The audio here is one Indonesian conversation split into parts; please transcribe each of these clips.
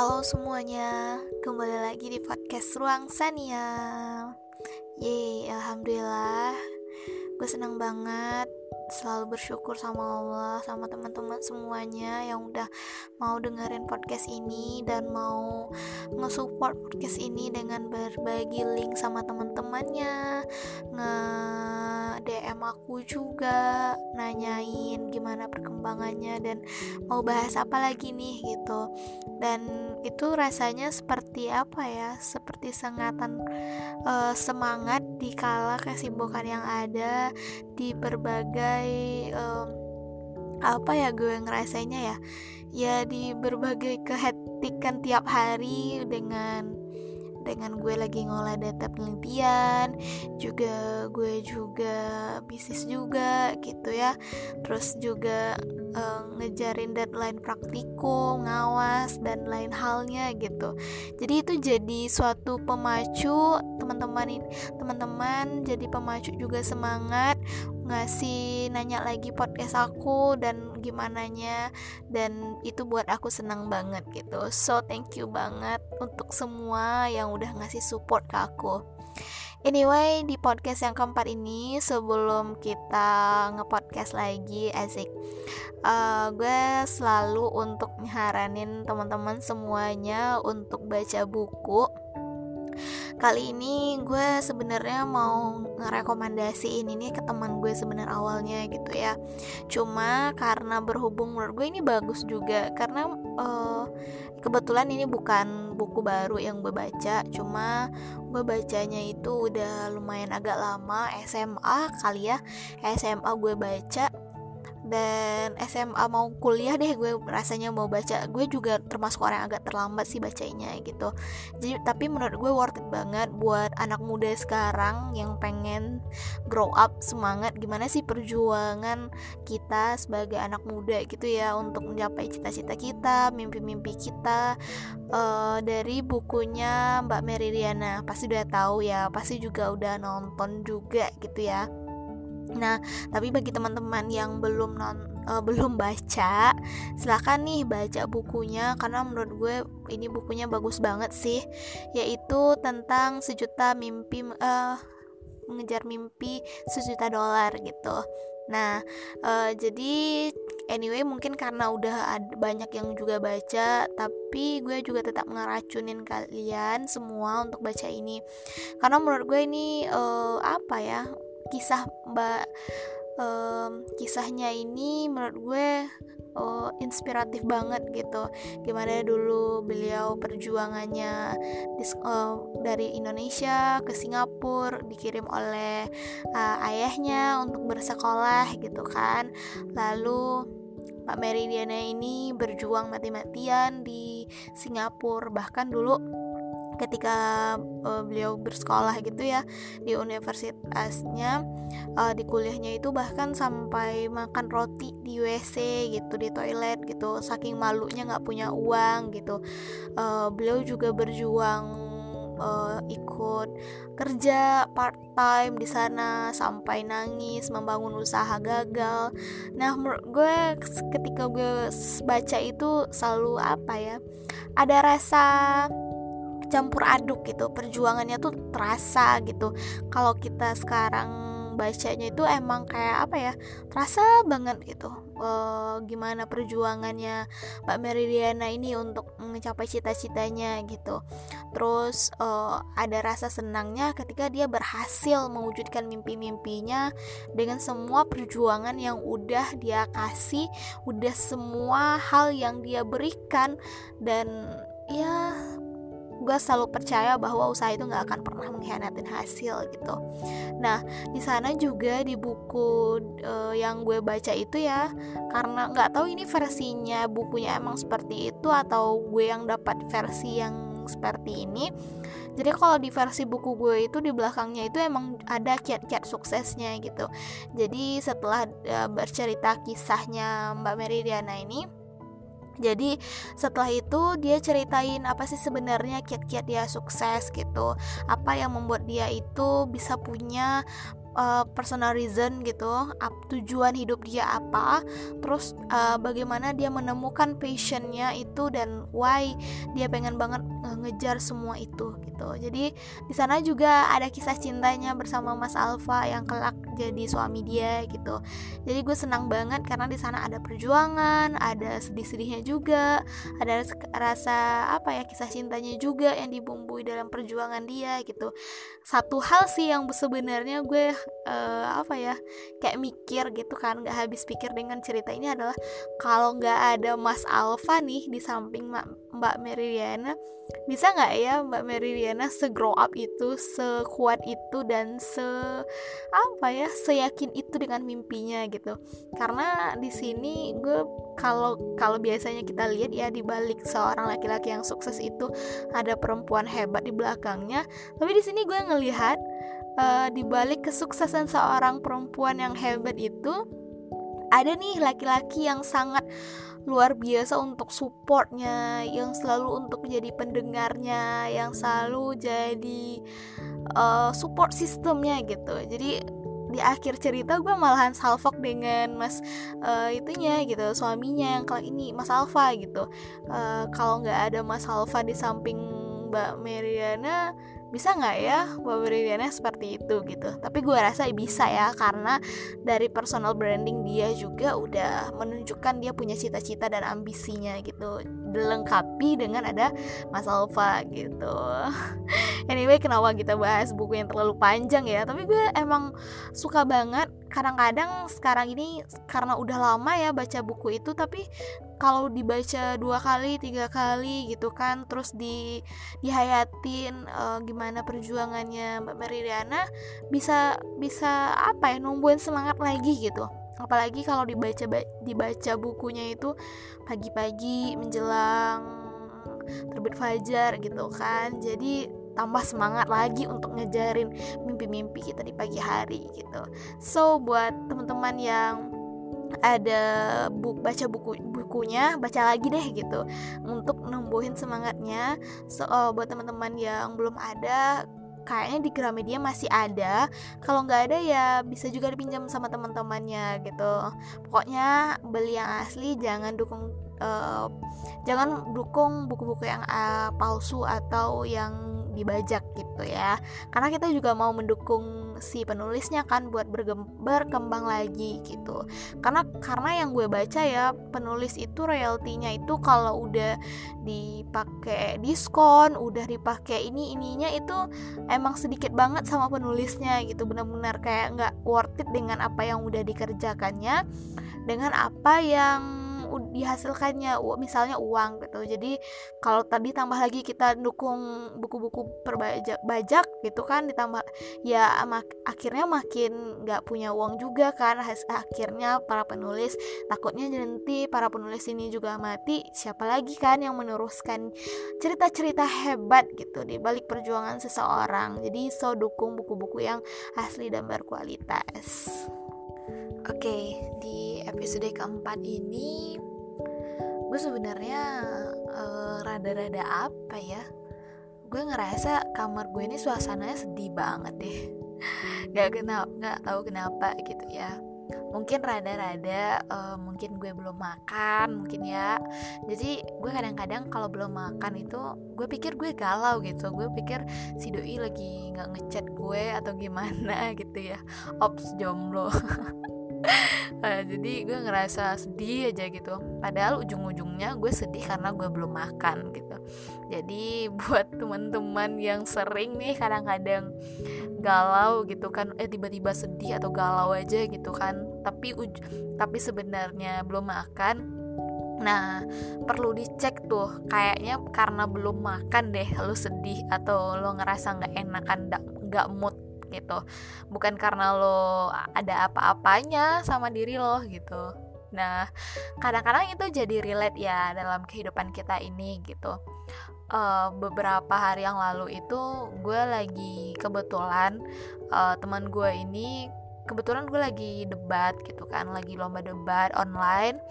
Halo semuanya, kembali lagi di podcast Ruang Sania Yeay, Alhamdulillah. Gue senang banget selalu bersyukur sama Allah sama teman-teman semuanya yang udah mau dengerin podcast ini dan mau nge-support podcast ini dengan berbagi link sama teman-temannya. Nge DM aku juga nanyain gimana perkembangannya dan mau bahas apa lagi nih gitu. Dan itu rasanya seperti apa ya seperti sengatan uh, semangat di kala kesibukan yang ada di berbagai um, apa ya gue ngerasainnya ya. Ya di berbagai kehatikan tiap hari dengan dengan gue lagi ngolah data penelitian juga gue juga bisnis juga gitu ya. Terus juga uh, ngejarin deadline praktikum ngawas dan lain halnya gitu. Jadi itu jadi suatu pemacu teman-teman teman-teman jadi pemacu juga semangat ngasih nanya lagi podcast aku dan gimana nya dan itu buat aku senang banget gitu. So thank you banget untuk semua yang udah ngasih support ke aku Anyway, di podcast yang keempat ini sebelum kita ngepodcast lagi, asik. Uh, gue selalu untuk nyaranin teman-teman semuanya untuk baca buku kali ini gue sebenarnya mau ngerekomendasiin ini ke teman gue sebenarnya awalnya gitu ya. Cuma karena berhubung menurut gue ini bagus juga karena uh, kebetulan ini bukan buku baru yang gue baca cuma gue bacanya itu udah lumayan agak lama SMA kali ya. SMA gue baca dan SMA mau kuliah deh gue rasanya mau baca. Gue juga termasuk orang yang agak terlambat sih bacanya gitu. Jadi tapi menurut gue worth it banget buat anak muda sekarang yang pengen grow up semangat. Gimana sih perjuangan kita sebagai anak muda gitu ya untuk mencapai cita-cita kita mimpi-mimpi kita. Uh, dari bukunya Mbak Meridiana. Pasti udah tahu ya pasti juga udah nonton juga gitu ya Nah, tapi bagi teman-teman yang belum non uh, belum baca, silahkan nih baca bukunya karena menurut gue ini bukunya bagus banget sih, yaitu tentang sejuta mimpi uh, mengejar mimpi sejuta dolar gitu. Nah, uh, jadi anyway mungkin karena udah ada banyak yang juga baca, tapi gue juga tetap ngeracunin kalian semua untuk baca ini. Karena menurut gue ini uh, apa ya? Kisah mbak um, kisahnya ini menurut gue oh, inspiratif banget gitu. Gimana dulu beliau perjuangannya di, uh, dari Indonesia ke Singapura dikirim oleh uh, ayahnya untuk bersekolah gitu kan. Lalu Pak Meridiana ini berjuang mati-matian di Singapura. Bahkan dulu ketika uh, beliau bersekolah gitu ya di universitasnya uh, di kuliahnya itu bahkan sampai makan roti di WC gitu di toilet gitu saking malunya nggak punya uang gitu uh, beliau juga berjuang uh, ikut kerja part time di sana sampai nangis membangun usaha gagal. Nah, menurut gue ketika gue baca itu selalu apa ya? Ada rasa campur aduk gitu. Perjuangannya tuh terasa gitu. Kalau kita sekarang bacanya itu emang kayak apa ya terasa banget gitu e, gimana perjuangannya Mbak Meridiana ini untuk mencapai cita-citanya gitu. Terus e, ada rasa senangnya ketika dia berhasil mewujudkan mimpi-mimpinya dengan semua perjuangan yang udah dia kasih udah semua hal yang dia berikan. Dan ya gue selalu percaya bahwa usaha itu nggak akan pernah mengkhianatin hasil gitu. Nah di sana juga di buku uh, yang gue baca itu ya karena nggak tahu ini versinya bukunya emang seperti itu atau gue yang dapat versi yang seperti ini. Jadi kalau di versi buku gue itu di belakangnya itu emang ada kiat-kiat suksesnya gitu. Jadi setelah uh, bercerita kisahnya Mbak Meridiana ini jadi setelah itu dia ceritain apa sih sebenarnya kiat-kiat dia sukses gitu. Apa yang membuat dia itu bisa punya uh, personal reason gitu up, tujuan hidup dia apa. Terus uh, bagaimana dia menemukan passionnya itu dan why dia pengen banget uh, ngejar semua itu gitu. Jadi di sana juga ada kisah cintanya bersama Mas Alfa yang kelak jadi suami dia gitu. Jadi gue senang banget karena di sana ada perjuangan ada sedih-sedihnya juga ada rasa apa ya kisah cintanya juga yang dibumbui dalam perjuangan dia gitu. Satu hal sih yang sebenarnya gue uh, apa ya kayak mikir gitu kan nggak habis pikir dengan cerita ini adalah kalau nggak ada Mas Alfa nih di samping Mbak Meridiana bisa nggak ya Mbak Meridiana segrow up itu sekuat itu dan se apa ya seyakin itu dengan mimpinya gitu. Karena di sini gue kalau kalau biasanya kita lihat ya di balik seorang laki-laki yang sukses itu ada perempuan hebat di belakangnya. Tapi di sini gue ngelihat uh, di balik kesuksesan seorang perempuan yang hebat itu ada nih laki-laki yang sangat luar biasa untuk supportnya yang selalu untuk jadi pendengarnya yang selalu jadi uh, support sistemnya gitu. Jadi di akhir cerita gue malahan salfok dengan mas uh, itunya gitu suaminya yang kali ini mas Alfa gitu. Uh, kalau nggak ada mas Alfa di samping mbak Meriana bisa nggak ya pemberiannya seperti itu gitu? Tapi gue rasa bisa ya karena dari personal branding dia juga udah menunjukkan dia punya cita-cita dan ambisinya gitu. Dilengkapi dengan ada Mas Alfa gitu. Anyway kenapa kita bahas buku yang terlalu panjang ya? Tapi gue emang suka banget. Kadang-kadang sekarang ini karena udah lama ya baca buku itu tapi kalau dibaca dua kali tiga kali gitu kan terus di dihayatin uh, gimana perjuangannya Mbak Meridiana bisa bisa apa ya numbuhin semangat lagi gitu. Apalagi kalau dibaca dibaca bukunya itu pagi-pagi menjelang terbit fajar gitu kan. Jadi tambah semangat lagi untuk ngejarin mimpi-mimpi kita di pagi hari gitu. So buat teman-teman yang ada bu baca buku bukunya baca lagi deh gitu. Untuk numbuhin semangatnya so uh, buat teman-teman yang belum ada kayaknya di Gramedia masih ada. Kalau nggak ada ya bisa juga dipinjam sama teman-temannya gitu. Pokoknya beli yang asli jangan dukung uh, jangan dukung buku-buku yang uh, palsu atau yang dibajak gitu ya. Karena kita juga mau mendukung si penulisnya kan buat berkembang lagi gitu. Karena karena yang gue baca ya penulis itu royaltinya itu kalau udah dipakai diskon udah dipakai ini ininya itu emang sedikit banget sama penulisnya gitu. Benar-benar kayak nggak worth it dengan apa yang udah dikerjakannya dengan apa yang dihasilkannya misalnya uang gitu. Jadi kalau tadi tambah lagi kita dukung buku-buku perbajak bajak gitu kan ditambah ya mak akhirnya makin nggak punya uang juga kan akhirnya para penulis takutnya nanti para penulis ini juga mati siapa lagi kan yang meneruskan cerita-cerita hebat gitu di balik perjuangan seseorang. Jadi so dukung buku-buku yang asli dan berkualitas Oke, di episode keempat ini gue sebenarnya uh, rada-rada apa ya? Gue ngerasa kamar gue ini suasananya sedih banget deh. gak kenapa, gak tahu kenapa gitu ya. Mungkin rada-rada, uh, mungkin gue belum makan, mungkin ya. Jadi gue kadang-kadang kalau belum makan itu, gue pikir gue galau gitu. Gue pikir si doi lagi nggak ngechat gue atau gimana gitu ya. Ops jomblo. uh, jadi gue ngerasa sedih aja gitu. Padahal ujung-ujungnya gue sedih karena gue belum makan gitu. Jadi buat teman-teman yang sering nih kadang-kadang galau gitu kan eh tiba-tiba sedih atau galau aja gitu kan tapi uj tapi sebenarnya belum makan. Nah, perlu dicek tuh, kayaknya karena belum makan deh lu sedih atau lo ngerasa nggak enakan, nggak mood gitu. Bukan karena lo ada apa-apanya sama diri lo gitu. Nah kadang-kadang itu jadi relate ya dalam kehidupan kita ini gitu. Uh, beberapa hari yang lalu itu gue lagi kebetulan uh, teman gue ini kebetulan gue lagi debat gitu kan lagi lomba debat online.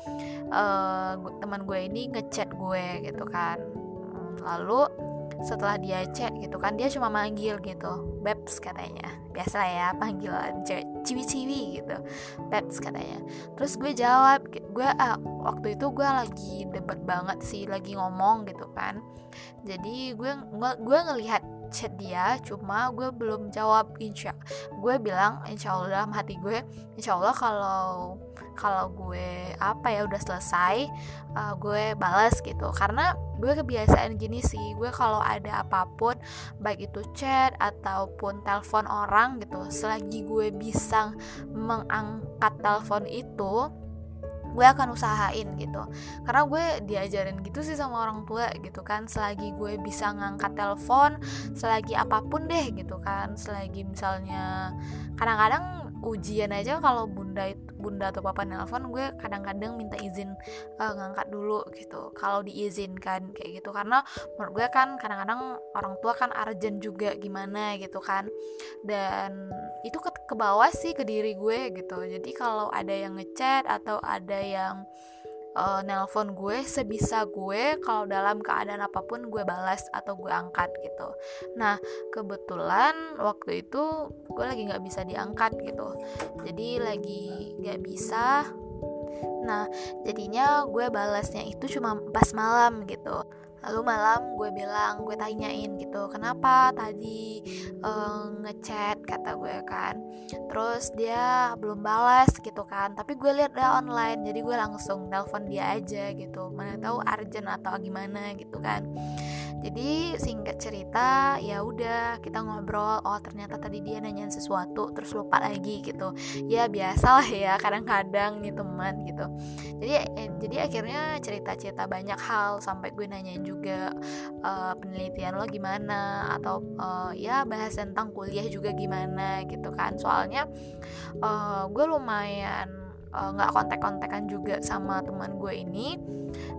Uh, teman gue ini ngechat gue gitu kan. Lalu setelah dia chat gitu kan dia cuma manggil gitu. Babs katanya. Biasa ya panggilan cewek ciwi-ciwi gitu. Babs katanya. Terus gue jawab gue ah, waktu itu gue lagi debat banget sih lagi ngomong gitu kan. Jadi gue gue ngelihat chat dia cuma gue belum jawab. Insya gue bilang insya Allah dalam hati gue insya Allah kalau kalau gue apa ya udah selesai uh, gue balas gitu. Karena gue kebiasaan gini sih gue kalau ada apa pun baik itu chat ataupun telepon orang gitu selagi gue bisa mengangkat telepon itu gue akan usahain gitu. Karena gue diajarin gitu sih sama orang tua gitu kan selagi gue bisa ngangkat telepon selagi apa pun deh gitu kan selagi misalnya kadang-kadang ujian aja kalau bunda bunda atau papa nelpon gue kadang-kadang minta izin uh, ngangkat dulu gitu. Kalau diizinkan kayak gitu. Karena menurut gue kan kadang-kadang orang tua kan urgent juga gimana gitu kan. Dan itu ke, ke bawah sih ke diri gue gitu. Jadi kalau ada yang ngechat atau ada yang uh, nelpon gue sebisa gue kalau dalam keadaan apa pun gue balas atau gue angkat gitu. Nah kebetulan waktu itu gue lagi nggak bisa diangkat gitu. Jadi lagi nggak bisa. Nah jadinya gue balasnya itu cuma pas malam gitu lalu malam gue bilang gue tanyain gitu kenapa tadi uh, ngechat? kata gue kan. Terus dia belum balas gitu kan tapi gue lihat dia online jadi gue langsung telepon dia aja gitu. Mana tahu urgent atau gimana gitu kan jadi singkat cerita ya udah kita ngobrol oh ternyata tadi dia nanyain sesuatu terus lupa lagi gitu. Ya biasa lah ya kadang-kadang nih teman gitu. Jadi eh, jadi akhirnya cerita-cerita banyak hal sampai gue nanyain juga uh, penelitian lo gimana? Atau uh, ya bahas tentang kuliah juga gimana gitu kan. Soalnya uh, gue lumayan nggak uh, kontak-kontakan juga sama teman gue ini.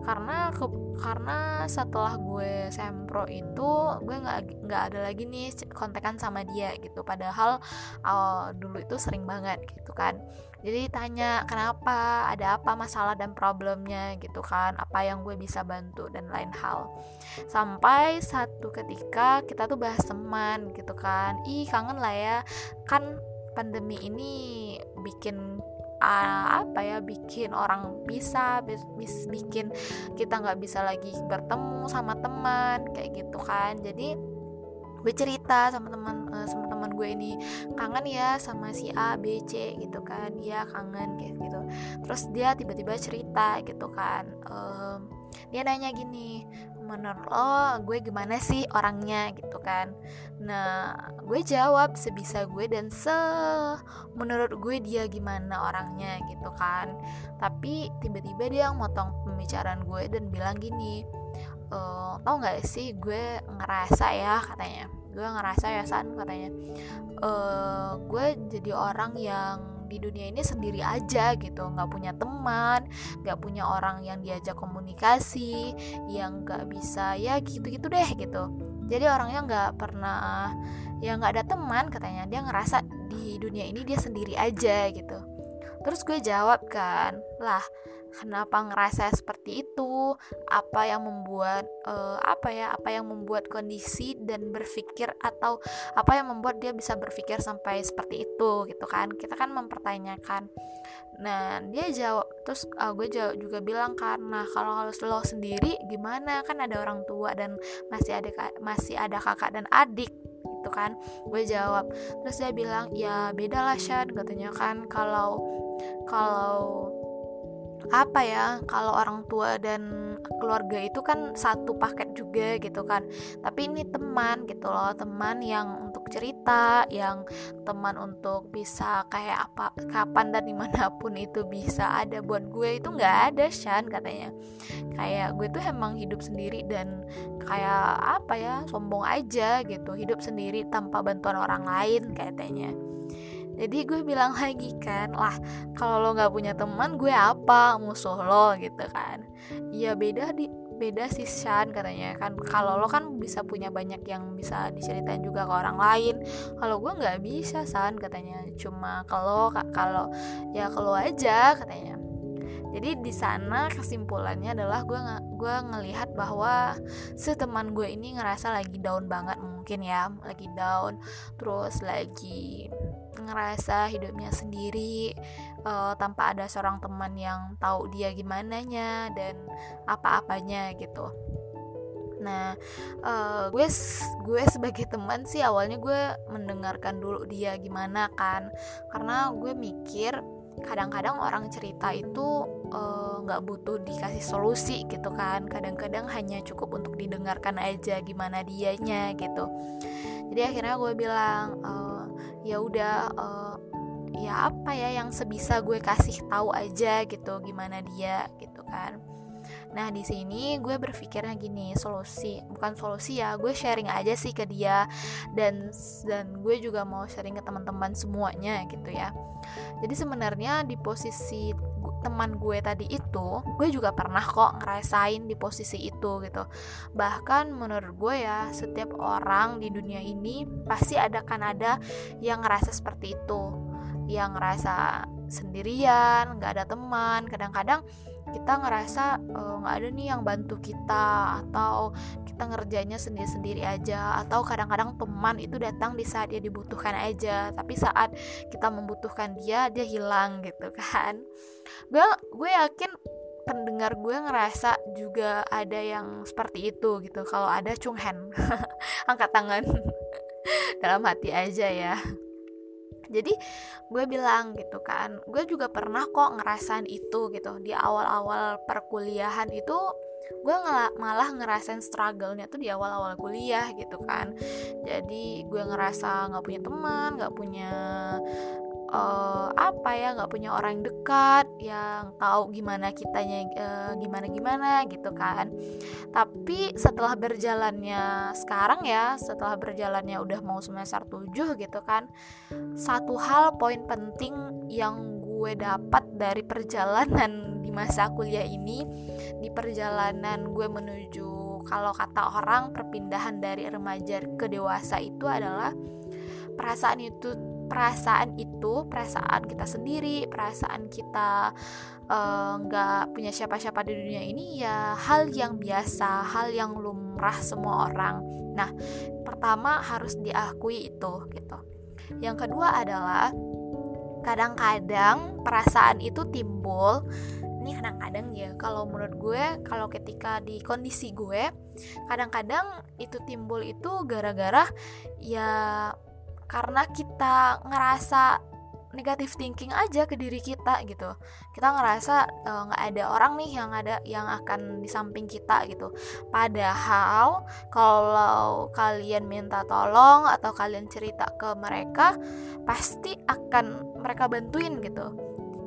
Karena ke, karena setelah gue sempro itu gue nggak nggak ada lagi nih kontekan sama dia gitu. Padahal uh, dulu itu sering banget gitu kan. Jadi tanya kenapa? Ada apa masalah dan problemnya? gitu kan. Apa yang gue bisa bantu? dan lain hal. Sampai satu ketika kita tuh bahas teman gitu kan. Ih kangen lah ya. Kan pandemi ini bikin uh, apa ya bikin orang bisa bis, bis, bikin kita nggak bisa lagi bertemu sama teman kayak gitu kan. Jadi gue cerita sama teman uh, sama teman gue ini kangen ya sama si A B C gitu kan. Dia kangen kayak gitu. Terus dia tiba-tiba cerita gitu kan um, dia nanya gini menurut lo gue gimana sih orangnya gitu kan? Nah gue jawab sebisa gue dan se menurut gue dia gimana orangnya gitu kan? Tapi tiba-tiba dia motong pembicaraan gue dan bilang gini e, tau nggak sih gue ngerasa ya katanya. Gue ngerasa ya san katanya. E, gue jadi orang yang di dunia ini sendiri aja gitu. Nggak punya teman nggak punya orang yang diajak komunikasi yang nggak bisa ya gitu-gitu deh gitu. Jadi orangnya nggak pernah ya nggak ada teman katanya. Dia ngerasa di dunia ini dia sendiri aja gitu. Terus gue jawab kan lah kenapa ngerasa seperti itu? Apa yang membuat uh, apa ya apa yang membuat kondisi dan berpikir atau apa yang membuat dia bisa berpikir sampai seperti itu gitu kan? Kita kan mempertanyakan. Nah dia jawab terus uh, gue jawab juga bilang karena kalau kalau lo sendiri gimana? Kan ada orang tua dan masih ada masih ada kakak dan adik gitu kan? Gue jawab. Terus dia bilang ya beda lah Shan katanya kan. Kalau kalau apa ya kalau orang tua dan keluarga itu kan satu paket juga gitu kan. Tapi ini teman gitu loh teman yang untuk cerita yang teman untuk bisa kayak apa kapan dan di mana pun itu bisa ada. Buat gue itu nggak ada Shan katanya. Kayak gue tuh emang hidup sendiri dan kayak apa ya sombong aja gitu. Hidup sendiri tanpa bantuan orang lain katanya jadi gue bilang lagi kan lah kalau lo nggak punya teman gue apa? Musuh lo gitu kan. Ya beda di beda sih Shan katanya kan. Kalau lo kan bisa punya banyak yang bisa diceritain juga ke orang lain. Kalau gue nggak bisa San katanya. Cuma kalau kalau ya kalau aja katanya jadi di sana kesimpulannya adalah gue gue ngelihat bahwa si teman gue ini ngerasa lagi down banget mungkin ya lagi down. Terus lagi ngerasa hidupnya sendiri uh, tanpa ada seorang teman yang tahu dia gimana nya dan apa-apanya gitu. Nah, uh, gue gue sebagai teman sih awalnya gue mendengarkan dulu dia gimana kan, karena gue mikir kadang-kadang orang cerita itu eh, nggak uh, butuh dikasih solusi gitu kan. Kadang-kadang hanya cukup untuk didengarkan aja gimana dianya gitu. Jadi akhirnya gue bilang uh, ya udah uh, ya apa ya yang sebisa gue kasih tahu aja gitu gimana dia gitu kan Nah di sini gue berpikirnya gini solusi bukan solusi ya gue sharing aja sih ke dia. Dan dan gue juga mau sharing ke teman-teman semuanya gitu ya. Jadi sebenarnya di posisi teman gue tadi itu gue juga pernah kok ngerasain di posisi itu gitu. Bahkan menurut gue ya setiap orang di dunia ini pasti ada kan ada yang ngerasa seperti itu. Yang ngerasa sendirian nggak ada teman. Kadang-kadang kita ngerasa eh, nggak uh, ada nih yang bantu kita atau kita ngerjainnya sendiri-sendiri aja atau kadang-kadang teman itu datang di saat dia dibutuhkan aja tapi saat kita membutuhkan dia dia hilang gitu kan. Gue gue yakin pendengar gue ngerasa juga ada yang seperti itu gitu kalau ada cunghen angkat tangan dalam hati aja ya jadi gue bilang gitu kan gue juga pernah kok ngerasain itu gitu. Di awal-awal perkuliahan itu gue malah ngerasain struggle-nya tuh di awal-awal kuliah gitu kan. Jadi gue ngerasa nggak punya teman nggak punya uh, apa ya nggak punya orang dekat yang tahu gimana kitanya uh, gimana gimana gitu kan. Tapi setelah berjalannya sekarang ya setelah berjalannya udah mau semester 7 gitu kan satu hal poin penting yang gue dapat dari perjalanan di masa kuliah ini di perjalanan gue menuju kalau kata orang perpindahan dari remaja ke dewasa itu adalah perasaan itu perasaan itu perasaan kita sendiri perasaan kita eh, nggak uh, punya siapa-siapa di dunia ini ya hal yang biasa hal yang lumrah semua orang. Nah pertama harus diakui itu gitu. Yang kedua adalah kadang-kadang perasaan itu timbul ini kadang-kadang ya kalau menurut gue kalau ketika di kondisi gue kadang-kadang itu timbul itu gara-gara ya karena kita ngerasa negatif thinking aja ke diri kita gitu. Kita ngerasa eh, nggak uh, ada orang nih yang ada yang akan di samping kita gitu. Padahal kalau kalian minta tolong atau kalian cerita ke mereka pasti akan mereka bantuin gitu.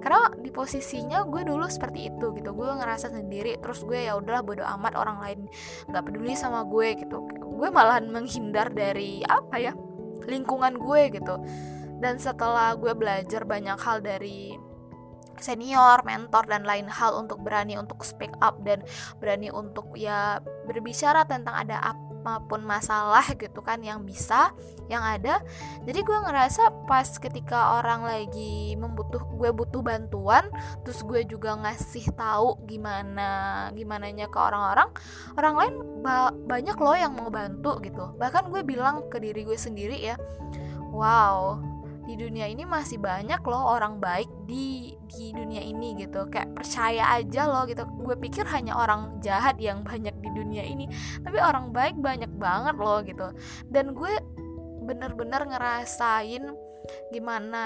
Karena di posisinya gue dulu seperti itu gitu. Gue ngerasa sendiri terus gue ya udahlah bodo amat orang lain nggak peduli sama gue gitu. Gue malahan menghindar dari apa ya lingkungan gue gitu. Dan setelah gue belajar banyak hal dari senior, mentor dan lain hal untuk berani untuk speak up dan berani untuk ya berbicara tentang ada apa pun masalah gitu kan yang bisa yang ada. Jadi gue ngerasa pas ketika orang lagi membutuh gue butuh bantuan terus gue juga ngasih tahu gimana gimana nya ke orang-orang orang lain ba banyak loh yang mau bantu gitu. Bahkan gue bilang ke diri gue sendiri ya wow di dunia ini masih banyak loh orang baik di di dunia ini gitu. Kayak percaya aja loh gitu. Gue pikir hanya orang jahat yang banyak di dunia ini. Tapi orang baik banyak banget loh gitu. Dan gue bener-bener ngerasain gimana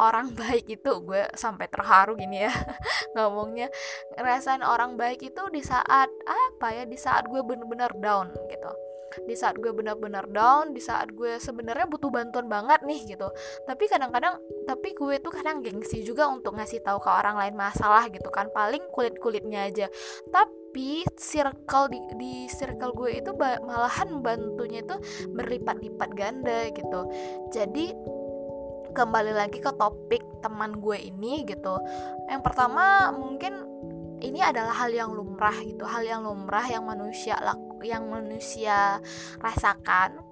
orang baik itu. Gue sampai terharu gini ya ngomongnya. Ngerasain orang baik itu di saat apa ya? Di saat gue bener-bener down gitu di saat gue benar-benar down di saat gue sebenarnya butuh bantuan banget nih gitu. Tapi kadang-kadang tapi gue tuh kadang gengsi juga untuk ngasih tahu ke orang lain masalah gitu kan. Paling kulit kulitnya aja. Tapi circle di, di circle gue itu malahan bantunya itu berlipat-lipat ganda gitu. Jadi kembali lagi ke topik teman gue ini gitu. Yang pertama mungkin ini adalah hal yang lumrah gitu. Hal yang lumrah yang manusia laku yang manusia rasakan.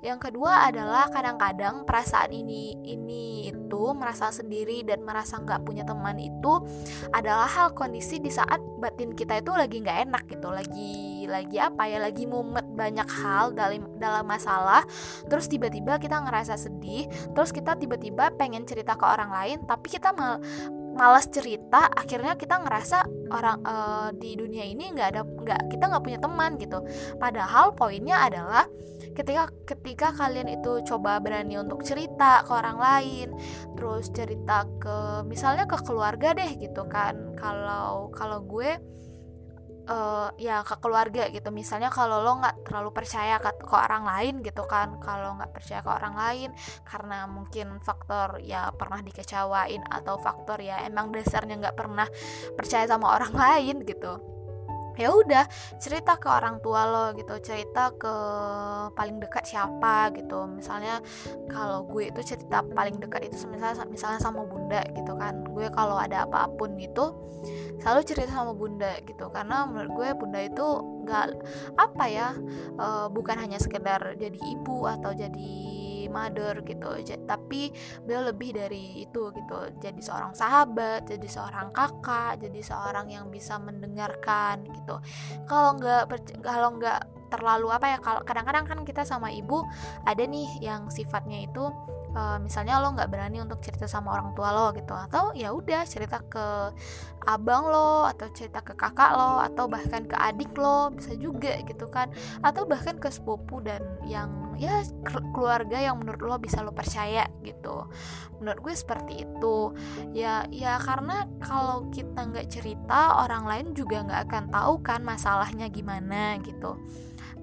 Yang kedua adalah kadang-kadang perasaan ini ini itu merasa sendiri dan merasa nggak punya teman itu adalah hal kondisi di saat batin kita itu lagi nggak enak gitu, lagi lagi apa ya, lagi mumet banyak hal dalam dalam masalah, terus tiba-tiba kita ngerasa sedih, terus kita tiba-tiba pengen cerita ke orang lain, tapi kita mal malas cerita akhirnya kita ngerasa orang uh, di dunia ini nggak ada nggak kita nggak punya teman gitu. Padahal poinnya adalah ketika ketika kalian itu coba berani untuk cerita ke orang lain terus cerita ke misalnya ke keluarga deh gitu kan. Kalau kalau gue uh, ya ke keluarga gitu. Misalnya kalau lo nggak terlalu percaya ke, ke orang lain gitu kan. Kalau nggak percaya ke orang lain karena mungkin faktor ya pernah dikecewain atau faktor ya emang dasarnya nggak pernah percaya sama orang lain gitu. Ya udah cerita ke orang tua lo gitu. Cerita ke paling dekat siapa gitu. Misalnya kalau gue itu cerita paling dekat itu misalnya misalnya sama bunda gitu kan. Gue kalau ada apa pun gitu selalu cerita sama bunda gitu. Karena menurut gue bunda itu nggak apa ya uh, bukan hanya sekedar jadi ibu atau jadi mother gitu. Tapi beliau lebih dari itu gitu. Jadi seorang sahabat jadi seorang kakak jadi seorang yang bisa mendengarkan gitu. Kalau nggak kalau nggak terlalu apa ya kalau kadang-kadang kan kita sama ibu ada nih yang sifatnya itu uh, misalnya lo nggak berani untuk cerita sama orang tua lo gitu atau ya udah cerita ke abang lo atau cerita ke kakak lo atau bahkan ke adik lo bisa juga gitu kan. Atau bahkan ke sepupu dan yang ya keluarga yang menurut lo bisa lo percaya gitu. Menurut gue seperti itu. Ya ya karena kalau kita nggak cerita orang lain juga nggak akan tahu kan masalahnya gimana gitu.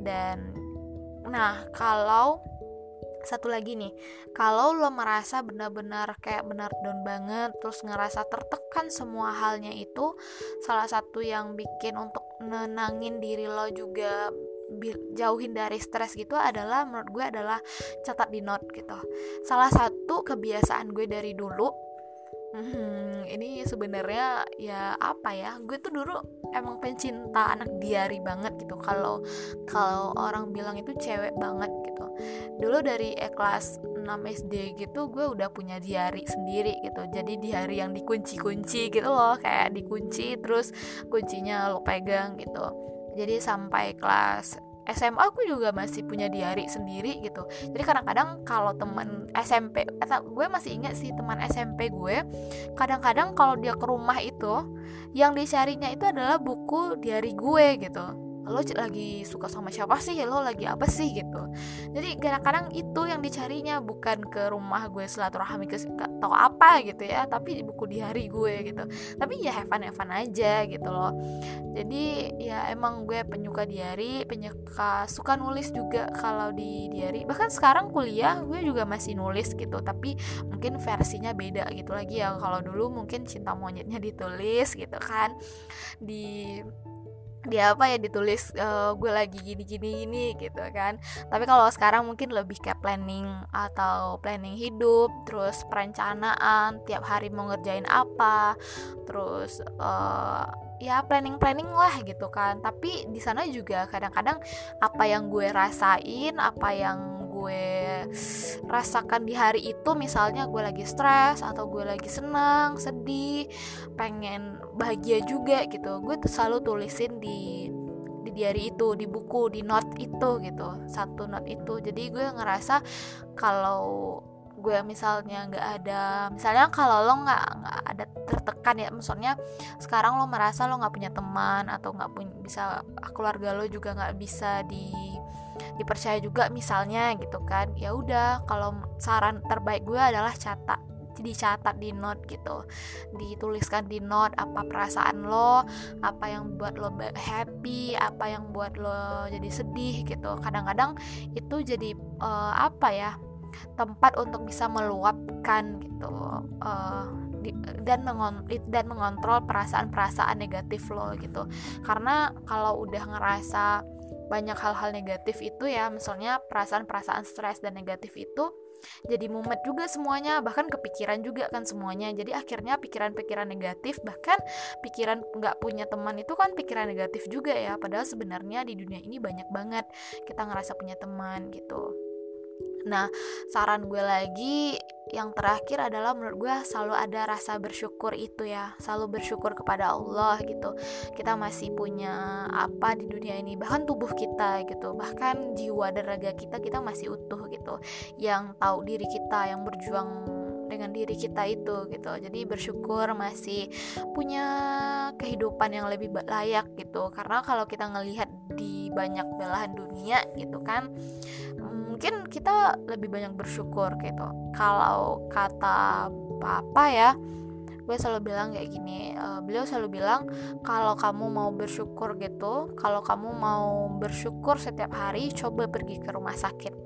Dan nah kalau satu lagi nih kalau lo merasa benar-benar kayak benar down banget terus ngerasa tertekan semua halnya itu salah satu yang bikin untuk nenangin diri lo juga jauhin dari stres gitu adalah menurut gue adalah catat di note gitu salah satu kebiasaan gue dari dulu Hmm, ini sebenarnya ya apa ya? Gue tuh dulu emang pencinta anak diary banget gitu. Kalau kalau orang bilang itu cewek banget gitu. Dulu dari e kelas 6 SD gitu gue udah punya diary sendiri gitu. Jadi diary yang dikunci-kunci gitu loh, kayak dikunci terus kuncinya lo pegang gitu. Jadi sampai kelas SMA aku juga masih punya diary sendiri gitu jadi kadang-kadang kalau teman SMP atau gue masih ingat sih teman SMP gue kadang-kadang kalau dia ke rumah itu yang dicarinya itu adalah buku diary gue gitu lo lagi suka sama siapa sih? Lo lagi apa sih? gitu. Jadi kadang-kadang itu yang dicarinya bukan ke rumah gue silaturahmi ke atau apa gitu ya tapi di buku di gue gitu. Tapi ya have fun have fun aja gitu loh. Jadi ya emang gue penyuka diary penyuka suka nulis juga kalau di diary. Bahkan sekarang kuliah gue juga masih nulis gitu tapi mungkin versinya beda gitu lagi ya. Kalau dulu mungkin cinta monyetnya ditulis gitu kan di dia apa ya ditulis uh, gue lagi gini-gini ini gitu kan. Tapi kalau sekarang mungkin lebih kayak planning atau planning hidup terus perencanaan tiap hari mau ngerjain apa terus uh, ya planning planning lah gitu kan. Tapi di sana juga kadang-kadang apa yang gue rasain apa yang gue rasakan di hari itu misalnya gue lagi stres atau gue lagi senang sedih pengen bahagia juga gitu. Gue tuh selalu tulisin di di diary itu di buku di note itu gitu. Satu note itu. Jadi gue ngerasa kalau gue misalnya nggak ada misalnya kalau lo nggak nggak ada tertekan ya maksudnya sekarang lo merasa lo nggak punya teman atau nggak punya bisa keluarga lo juga nggak bisa di dipercaya juga misalnya gitu kan. Ya udah kalau saran terbaik gue adalah catat dicatat di note gitu. Dituliskan di note apa perasaan lo apa yang buat lo happy apa yang buat lo jadi sedih gitu. Kadang-kadang itu jadi uh, apa ya tempat untuk bisa meluapkan gitu uh, dan mengon dan mengontrol perasaan-perasaan negatif lo gitu. Karena kalau udah ngerasa banyak hal-hal negatif itu ya misalnya perasaan-perasaan stres dan negatif itu jadi mumet juga semuanya bahkan kepikiran juga kan semuanya. Jadi akhirnya pikiran-pikiran negatif bahkan pikiran nggak punya teman itu kan pikiran negatif juga ya. Padahal sebenarnya di dunia ini banyak banget. Kita ngerasa punya teman gitu Nah, saran gue lagi yang terakhir adalah menurut gue selalu ada rasa bersyukur itu ya, selalu bersyukur kepada Allah gitu. Kita masih punya apa di dunia ini, bahkan tubuh kita gitu, bahkan jiwa dan raga kita kita masih utuh gitu. Yang tahu diri kita, yang berjuang dengan diri kita itu gitu. Jadi bersyukur masih punya kehidupan yang lebih layak gitu. Karena kalau kita ngelihat di banyak belahan dunia gitu kan mungkin kita lebih banyak bersyukur gitu. Kalau kata papa ya gue selalu bilang kayak gini uh, beliau selalu bilang kalau kamu mau bersyukur gitu kalau kamu mau bersyukur setiap hari coba pergi ke rumah sakit.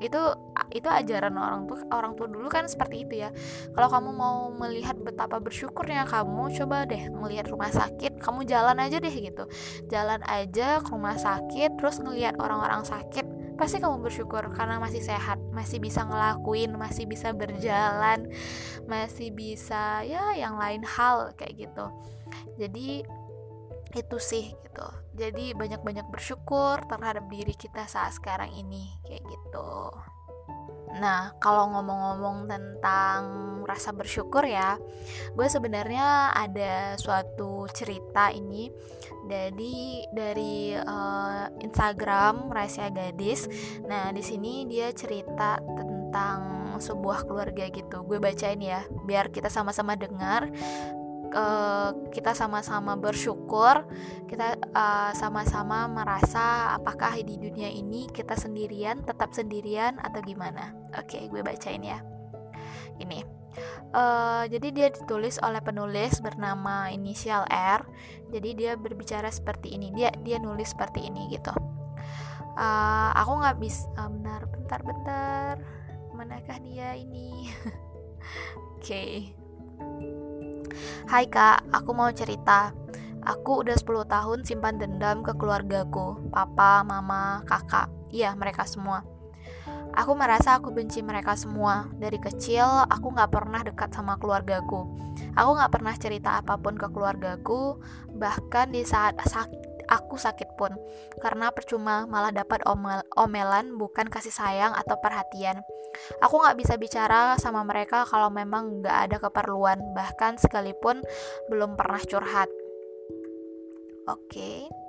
Itu itu ajaran orang tuh orang tua dulu kan seperti itu ya. Kalau kamu mau melihat betapa bersyukurnya kamu coba deh melihat rumah sakit kamu jalan aja deh gitu. Jalan aja ke rumah sakit terus ngelihat orang-orang sakit pasti kamu bersyukur karena masih sehat, masih bisa ngelakuin, masih bisa berjalan, masih bisa ya yang lain hal kayak gitu. Jadi itu sih gitu. Jadi banyak-banyak bersyukur terhadap diri kita saat sekarang ini kayak gitu. Nah, kalau ngomong-ngomong tentang rasa bersyukur ya, gue sebenarnya ada suatu cerita ini dari dari uh, Instagram Rahasia Gadis. Nah, di sini dia cerita tentang sebuah keluarga gitu. Gue bacain ya, biar kita sama-sama dengar uh, kita sama-sama bersyukur, kita uh, sama-sama merasa apakah di dunia ini kita sendirian, tetap sendirian atau gimana? Oke, okay, gue bacain ya. Ini. Uh, jadi dia ditulis oleh penulis bernama inisial R. Jadi dia berbicara seperti ini. Dia dia nulis seperti ini gitu. Uh, aku nggak bisa. Uh, bentar, bentar, bentar. Manakah dia ini? Oke. okay. Hai kak, aku mau cerita. Aku udah 10 tahun simpan dendam ke keluargaku, papa, mama, kakak. Iya, mereka semua. Aku merasa aku benci mereka semua. Dari kecil, aku gak pernah dekat sama keluargaku. Aku gak pernah cerita apa pun ke keluargaku, bahkan di saat sakit aku sakit pun karena percuma malah dapat omel omelan bukan kasih sayang atau perhatian aku nggak bisa bicara sama mereka kalau memang nggak ada keperluan bahkan sekalipun belum pernah curhat oke okay.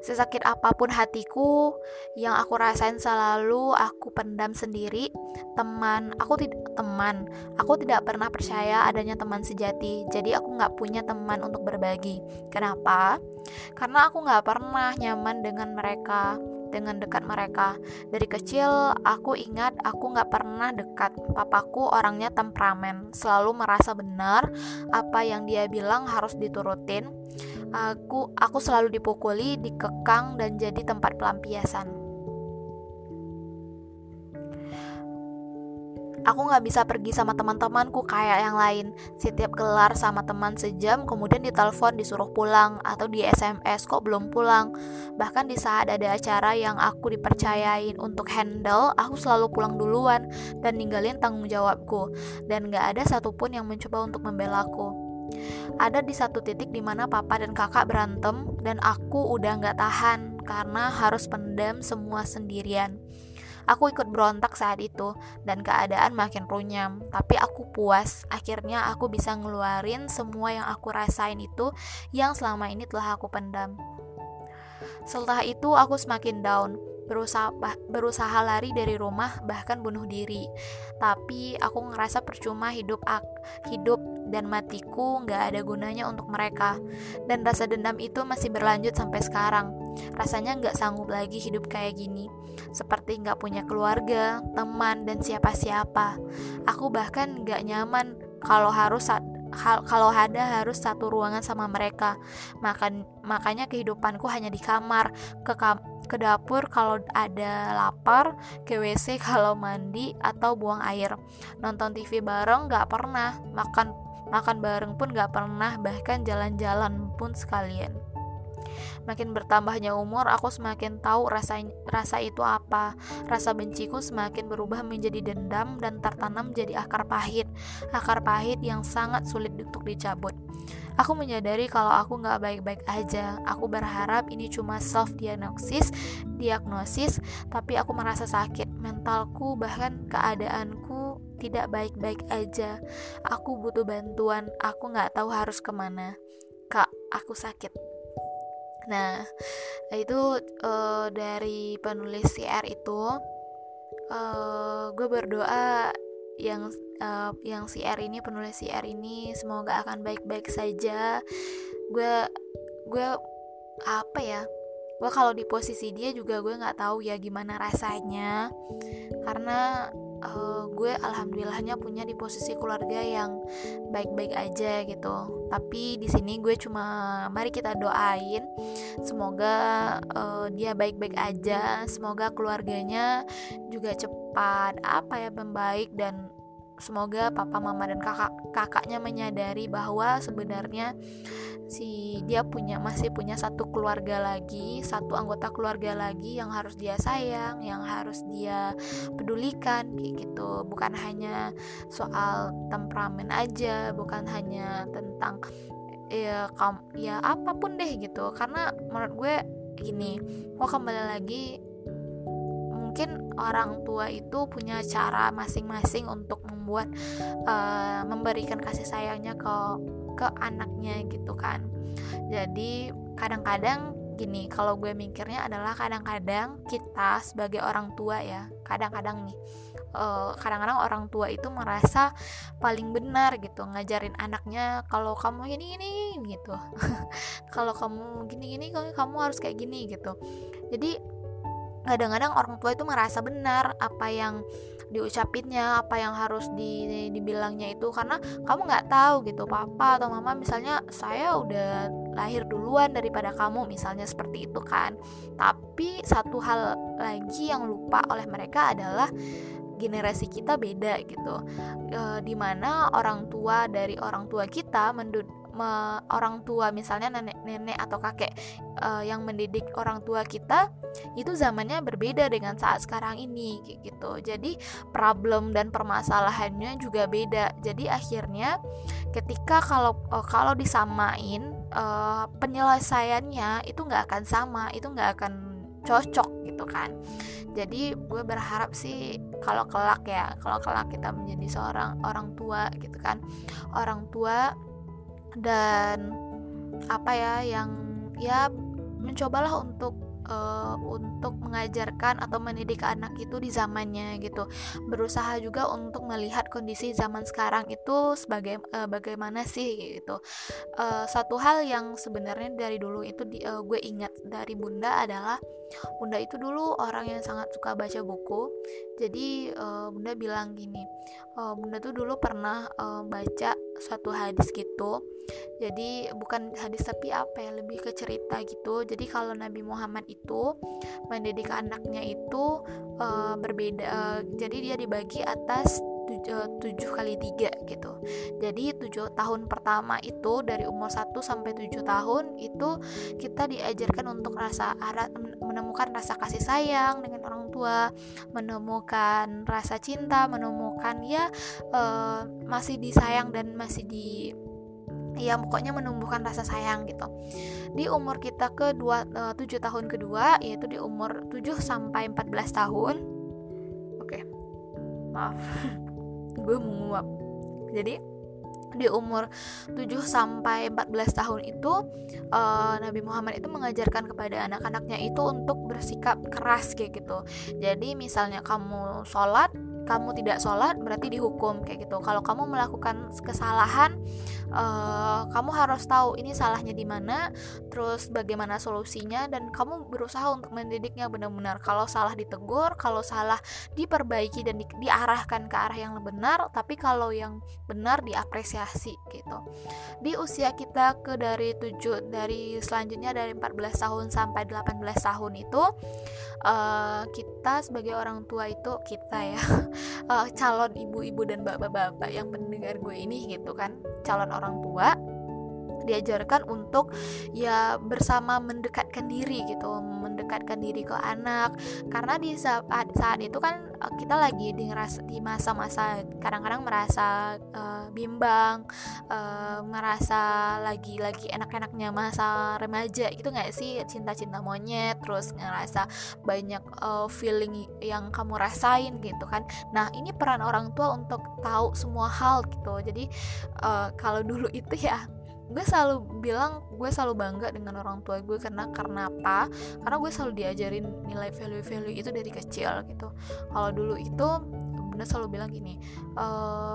Sesakit apa pun hatiku yang aku rasain selalu aku pendam sendiri. Teman, aku tidak teman. Aku tidak pernah percaya adanya teman sejati. Jadi aku nggak punya teman untuk berbagi. Kenapa? Karena aku nggak pernah nyaman dengan mereka dengan dekat mereka. Dari kecil, aku ingat aku nggak pernah dekat. Papaku orangnya temperamen, selalu merasa benar apa yang dia bilang harus diturutin Aku aku selalu dipukuli, dikekang dan jadi tempat pelampiasan. Aku nggak bisa pergi sama teman-temanku kayak yang lain. Setiap kelar sama teman sejam, kemudian ditelepon disuruh pulang atau di SMS kok belum pulang. Bahkan di saat ada acara yang aku dipercayain untuk handle, aku selalu pulang duluan dan ninggalin tanggung jawabku. Dan nggak ada satupun yang mencoba untuk membelaku. Ada di satu titik di mana papa dan kakak berantem dan aku udah nggak tahan karena harus pendam semua sendirian. Aku ikut berontak saat itu dan keadaan makin runyam, tapi aku puas. Akhirnya aku bisa ngeluarin semua yang aku rasain itu yang selama ini telah aku pendam. Setelah itu aku semakin down, berusaha berusaha lari dari rumah bahkan bunuh diri. Tapi aku ngerasa percuma hidup ak, hidup dan matiku nggak ada gunanya untuk mereka. Dan rasa dendam itu masih berlanjut sampai sekarang. Rasanya nggak sanggup lagi hidup kayak gini. Seperti nggak punya keluarga, teman, dan siapa-siapa. Aku bahkan nggak nyaman kalau harus hal kalau ada harus satu ruangan sama mereka. Makan makanya kehidupanku hanya di kamar, ke kam ke dapur kalau ada lapar, ke WC kalau mandi atau buang air. Nonton TV bareng nggak pernah, makan makan bareng pun gak pernah bahkan jalan-jalan pun sekalian Makin bertambahnya umur, aku semakin tahu rasa rasa itu apa. Rasa benciku semakin berubah menjadi dendam dan tertanam jadi akar pahit. Akar pahit yang sangat sulit untuk dicabut. Aku menyadari kalau aku nggak baik-baik aja. Aku berharap ini cuma self diagnosis, diagnosis, tapi aku merasa sakit. Mentalku bahkan keadaanku tidak baik-baik aja. Aku butuh bantuan. Aku nggak tahu harus ke mana. Kak, aku sakit. Nah, itu uh, dari penulis CR itu, uh, gue berdoa yang uh, yang CR ini penulis CR ini semoga akan baik-baik saja. Gue gue apa ya gue kalau di posisi dia juga gue nggak tahu ya gimana rasanya. Karena uh, gue alhamdulillahnya punya di posisi keluarga yang baik-baik aja gitu. Tapi di sini gue cuma mari kita doain semoga uh, dia baik-baik aja semoga keluarganya juga cepat apa ya membaik dan semoga papa mama dan kakak kakaknya menyadari bahwa sebenarnya si dia punya masih punya satu keluarga lagi satu anggota keluarga lagi yang harus dia sayang yang harus dia pedulikan kayak gitu. Bukan hanya soal temperamen aja bukan hanya tentang ya kam ya apa pun deh gitu. Karena menurut gue gini mau kembali lagi mungkin orang tua itu punya cara masing-masing untuk membuat uh, memberikan kasih sayangnya ke ke anaknya gitu kan. Jadi kadang-kadang gini kalau gue mikirnya adalah kadang-kadang kita sebagai orang tua ya kadang-kadang nih kadang kadang-kadang orang tua itu merasa paling benar gitu ngajarin anaknya kalau kamu ini ini gitu. Kalau kamu gini gini kamu harus kayak gini gitu. Jadi kadang-kadang orang tua itu merasa benar apa yang diucapinnya apa yang harus di, dibilangnya itu karena kamu nggak tahu gitu papa atau mama misalnya saya udah lahir duluan daripada kamu misalnya seperti itu kan. Tapi satu hal lagi yang lupa oleh mereka adalah generasi kita beda gitu. E, di mana orang tua dari orang tua kita mendud me, orang tua misalnya nenek-nenek atau kakek uh, yang mendidik orang tua kita itu zamannya berbeda dengan saat sekarang ini gitu. Jadi problem dan permasalahannya juga beda. Jadi akhirnya ketika kalau uh, kalau disamain uh, penyelesaiannya itu nggak akan sama itu nggak akan cocok gitu kan. Jadi gue berharap sih kalau kelak ya kalau kelak kita menjadi seorang orang tua gitu kan. Orang tua dan apa ya yang ya mencobalah untuk uh, untuk mengajarkan atau mendidik anak itu di zamannya gitu. Berusaha juga untuk melihat kondisi zaman sekarang itu sebagai uh, bagaimana sih gitu. Uh, satu hal yang sebenarnya dari dulu itu di, uh, gue ingat dari bunda adalah bunda itu dulu orang yang sangat suka baca buku. Jadi uh, bunda bilang gini uh, bunda tuh dulu pernah uh, baca suatu hadis gitu. Jadi bukan hadis tapi apa ya lebih ke cerita gitu. Jadi kalau Nabi Muhammad itu mendidik anaknya itu uh, berbeda uh, jadi dia dibagi atas tujuh kali tiga gitu. Jadi tujuh tahun pertama itu dari umur 1 sampai tujuh tahun itu kita diajarkan untuk rasa menemukan rasa kasih sayang dengan orang tua menemukan rasa cinta menemukan ya uh, masih disayang dan masih di ya pokoknya menumbuhkan rasa sayang gitu. Di umur kita ke dua, uh, 7 tahun kedua yaitu di umur 7 sampai 14 tahun. Oke maaf gue menguap jadi di umur 7 sampai 14 tahun itu uh, Nabi Muhammad itu mengajarkan kepada anak-anaknya itu untuk bersikap keras kayak gitu. Jadi misalnya kamu sholat kamu tidak sholat berarti dihukum kayak gitu. Kalau kamu melakukan kesalahan uh, kamu harus tahu ini salahnya di mana terus bagaimana solusinya dan kamu berusaha untuk mendidiknya benar-benar. Kalau salah ditegur kalau salah diperbaiki dan di, diarahkan ke arah yang benar tapi kalau yang benar diapresiasi gitu. Di usia kita ke dari 7 dari selanjutnya dari 14 tahun sampai 18 tahun itu uh, kita sebagai orang tua itu kita ya uh, calon ibu-ibu dan bapak-bapak yang mendengar gue ini gitu kan calon orang tua diajarkan untuk ya bersama mendekatkan diri gitu mendekatkan diri ke anak. Karena di saat saat itu kan eh, kita lagi di di masa-masa kadang-kadang merasa uh, bimbang uh, merasa lagi-lagi enak-enaknya masa remaja gitu nggak sih? Cinta-cinta monyet terus ngerasa banyak uh, feeling yang kamu rasain gitu kan. Nah ini peran orang tua untuk tahu semua hal gitu. Jadi uh, kalau dulu itu ya gue selalu bilang gue selalu bangga dengan orang tua gue karena karena apa? Karena gue selalu diajarin nilai value value itu dari kecil gitu. Kalau dulu itu bunda selalu bilang gini e,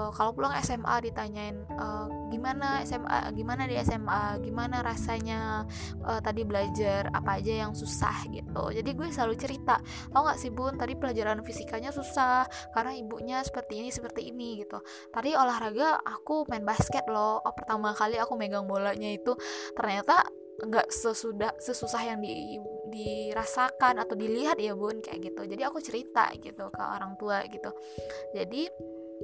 kalau pulang SMA ditanyain e, gimana SMA gimana di SMA gimana rasanya e, tadi belajar apa aja yang susah gitu. Jadi gue selalu cerita tau gak sih bun tadi pelajaran fisikanya susah karena ibunya seperti ini seperti ini gitu. Tadi olahraga aku main basket loh oh, pertama kali aku megang bolanya itu ternyata nggak sesudah sesusah yang di dirasakan atau dilihat ya bun kayak gitu. Jadi aku cerita gitu ke orang tua gitu. Jadi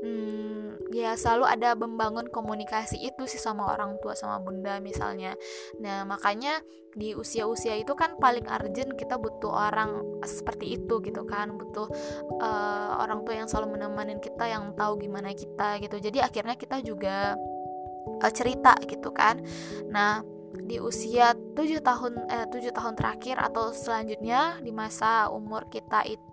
hmm, ya selalu ada membangun komunikasi itu sih sama orang tua sama bunda misalnya. Nah makanya di usia-usia itu kan paling urgent kita butuh orang seperti itu gitu kan. Butuh uh, orang tua yang selalu menemani kita yang tahu gimana kita gitu. Jadi akhirnya kita juga uh, cerita gitu kan. Nah di usia 7 tahun eh 7 tahun terakhir atau selanjutnya di masa umur kita itu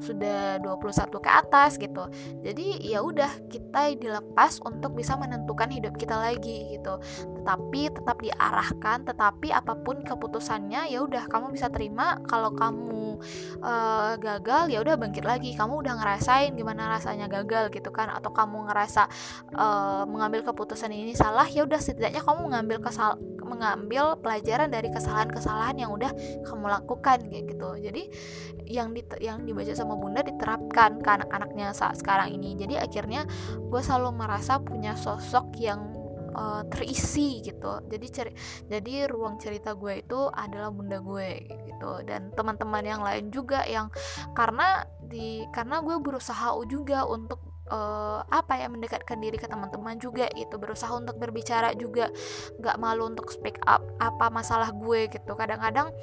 sudah 21 ke atas gitu. Jadi ya udah kita dilepas untuk bisa menentukan hidup kita lagi gitu. Tetapi tetap diarahkan, tetapi apa pun keputusannya ya udah kamu bisa terima kalau kamu uh, gagal ya udah bangkit lagi. Kamu udah ngerasain gimana rasanya gagal gitu kan atau kamu ngerasa uh, mengambil keputusan ini salah ya udah setidaknya kamu mengambil kesal mengambil pelajaran dari kesalahan-kesalahan yang udah kamu lakukan kayak gitu jadi yang di yang dibaca sama bunda diterapkan ke anak-anaknya saat sekarang ini. Jadi akhirnya gue selalu merasa punya sosok yang uh, terisi gitu. Jadi ceri jadi ruang cerita gue itu adalah bunda gue gitu. Dan teman-teman yang lain juga yang karena di karena gue berusaha juga untuk uh, apa ya mendekatkan diri ke teman-teman juga gitu berusaha untuk berbicara juga nggak malu untuk speak up apa masalah gue gitu. Kadang-kadang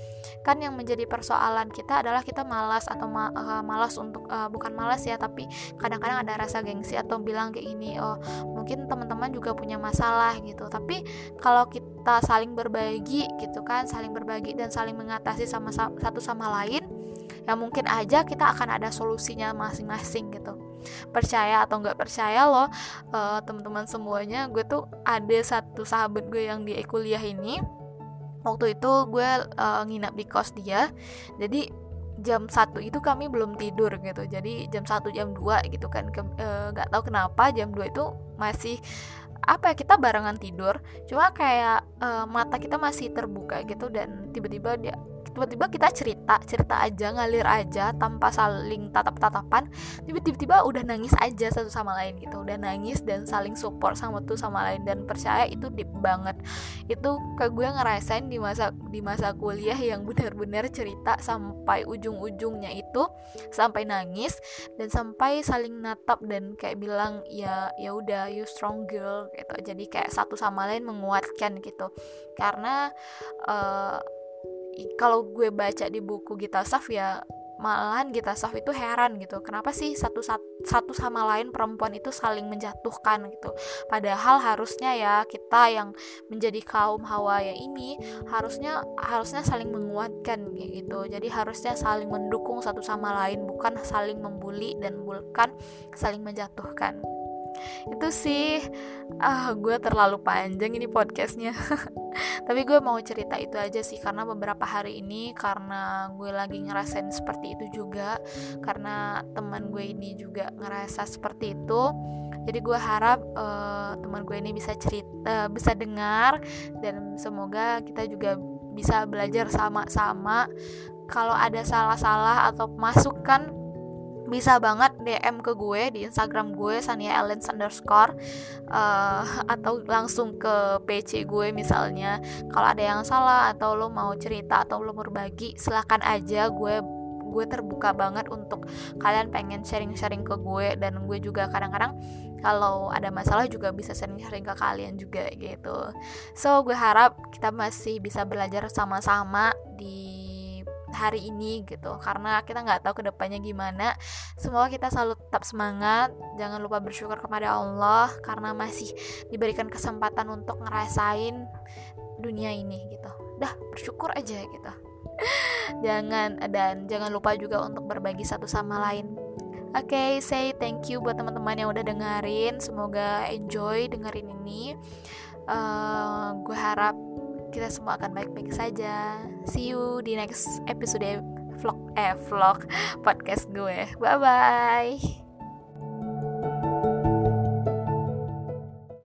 kan yang menjadi persoalan kita adalah kita malas atau ma uh, malas untuk uh, bukan malas ya tapi kadang-kadang ada rasa gengsi atau bilang kayak ini oh mungkin teman-teman juga punya masalah gitu. Tapi kalau kita saling berbagi gitu kan saling berbagi dan saling mengatasi sama satu sama lain ya mungkin aja kita akan ada solusinya masing-masing gitu percaya atau nggak percaya loh uh, teman-teman semuanya gue tuh ada satu sahabat gue yang di kuliah ini. Waktu itu gue uh, nginap di kos dia. Jadi jam satu itu kami belum tidur gitu. Jadi jam satu jam 2 gitu kan. Eh, nggak uh, tahu kenapa jam 2 itu masih apa ya kita barengan tidur. Cuma kayak uh, mata kita masih terbuka gitu dan tiba-tiba dia tiba-tiba kita cerita cerita aja ngalir aja tanpa saling tatap-tatapan. Tiba-tiba udah nangis aja satu sama lain gitu. Udah nangis dan saling support sama tuh sama lain dan percaya itu deep banget. Itu ke gue ngerasain di masa di masa kuliah yang benar-benar cerita sampai ujung-ujungnya itu sampai nangis dan sampai saling natap dan kayak bilang ya ya udah you strong girl gitu. Jadi kayak satu sama lain menguatkan gitu. Karena uh, kalau gue baca di buku Gita Saf ya malahan Gita Saf itu heran gitu. Kenapa sih satu satu sama lain perempuan itu saling menjatuhkan gitu? Padahal harusnya ya kita yang menjadi kaum hawa ya ini harusnya harusnya saling menguatkan gitu. Jadi harusnya saling mendukung satu sama lain bukan saling membuli dan bukan saling menjatuhkan itu sih ah gue terlalu panjang ini podcastnya. Tapi gue mau cerita itu aja sih karena beberapa hari ini karena gue lagi ngerasain seperti itu juga karena teman gue ini juga ngerasa seperti itu. Jadi gue harap uh, teman gue ini bisa cerita bisa dengar dan semoga kita juga bisa belajar sama-sama. Kalau ada salah-salah atau masukan bisa banget DM ke gue di Instagram gue Sania Ellen underscore uh, atau langsung ke PC gue misalnya. Kalau ada yang salah atau lo mau cerita atau lo berbagi silahkan aja. Gue gue terbuka banget untuk kalian pengen sharing-sharing ke gue. Dan gue juga kadang-kadang kalau ada masalah juga bisa sharing-sharing ke kalian juga gitu. So gue harap kita masih bisa belajar sama-sama di hari ini gitu. Karena kita nggak tahu ke depannya gimana. Semoga kita selalu tetap semangat. Jangan lupa bersyukur kepada Allah karena masih diberikan kesempatan untuk ngerasain dunia ini gitu. Dah bersyukur aja gitu. Jangan dan jangan lupa juga untuk berbagi satu sama lain. Oke, okay, say thank you buat teman-teman yang udah dengerin. Semoga enjoy dengerin ini. Uh, gue harap kita semua akan baik-baik saja. See you di next episode vlog eh vlog podcast gue. Bye bye.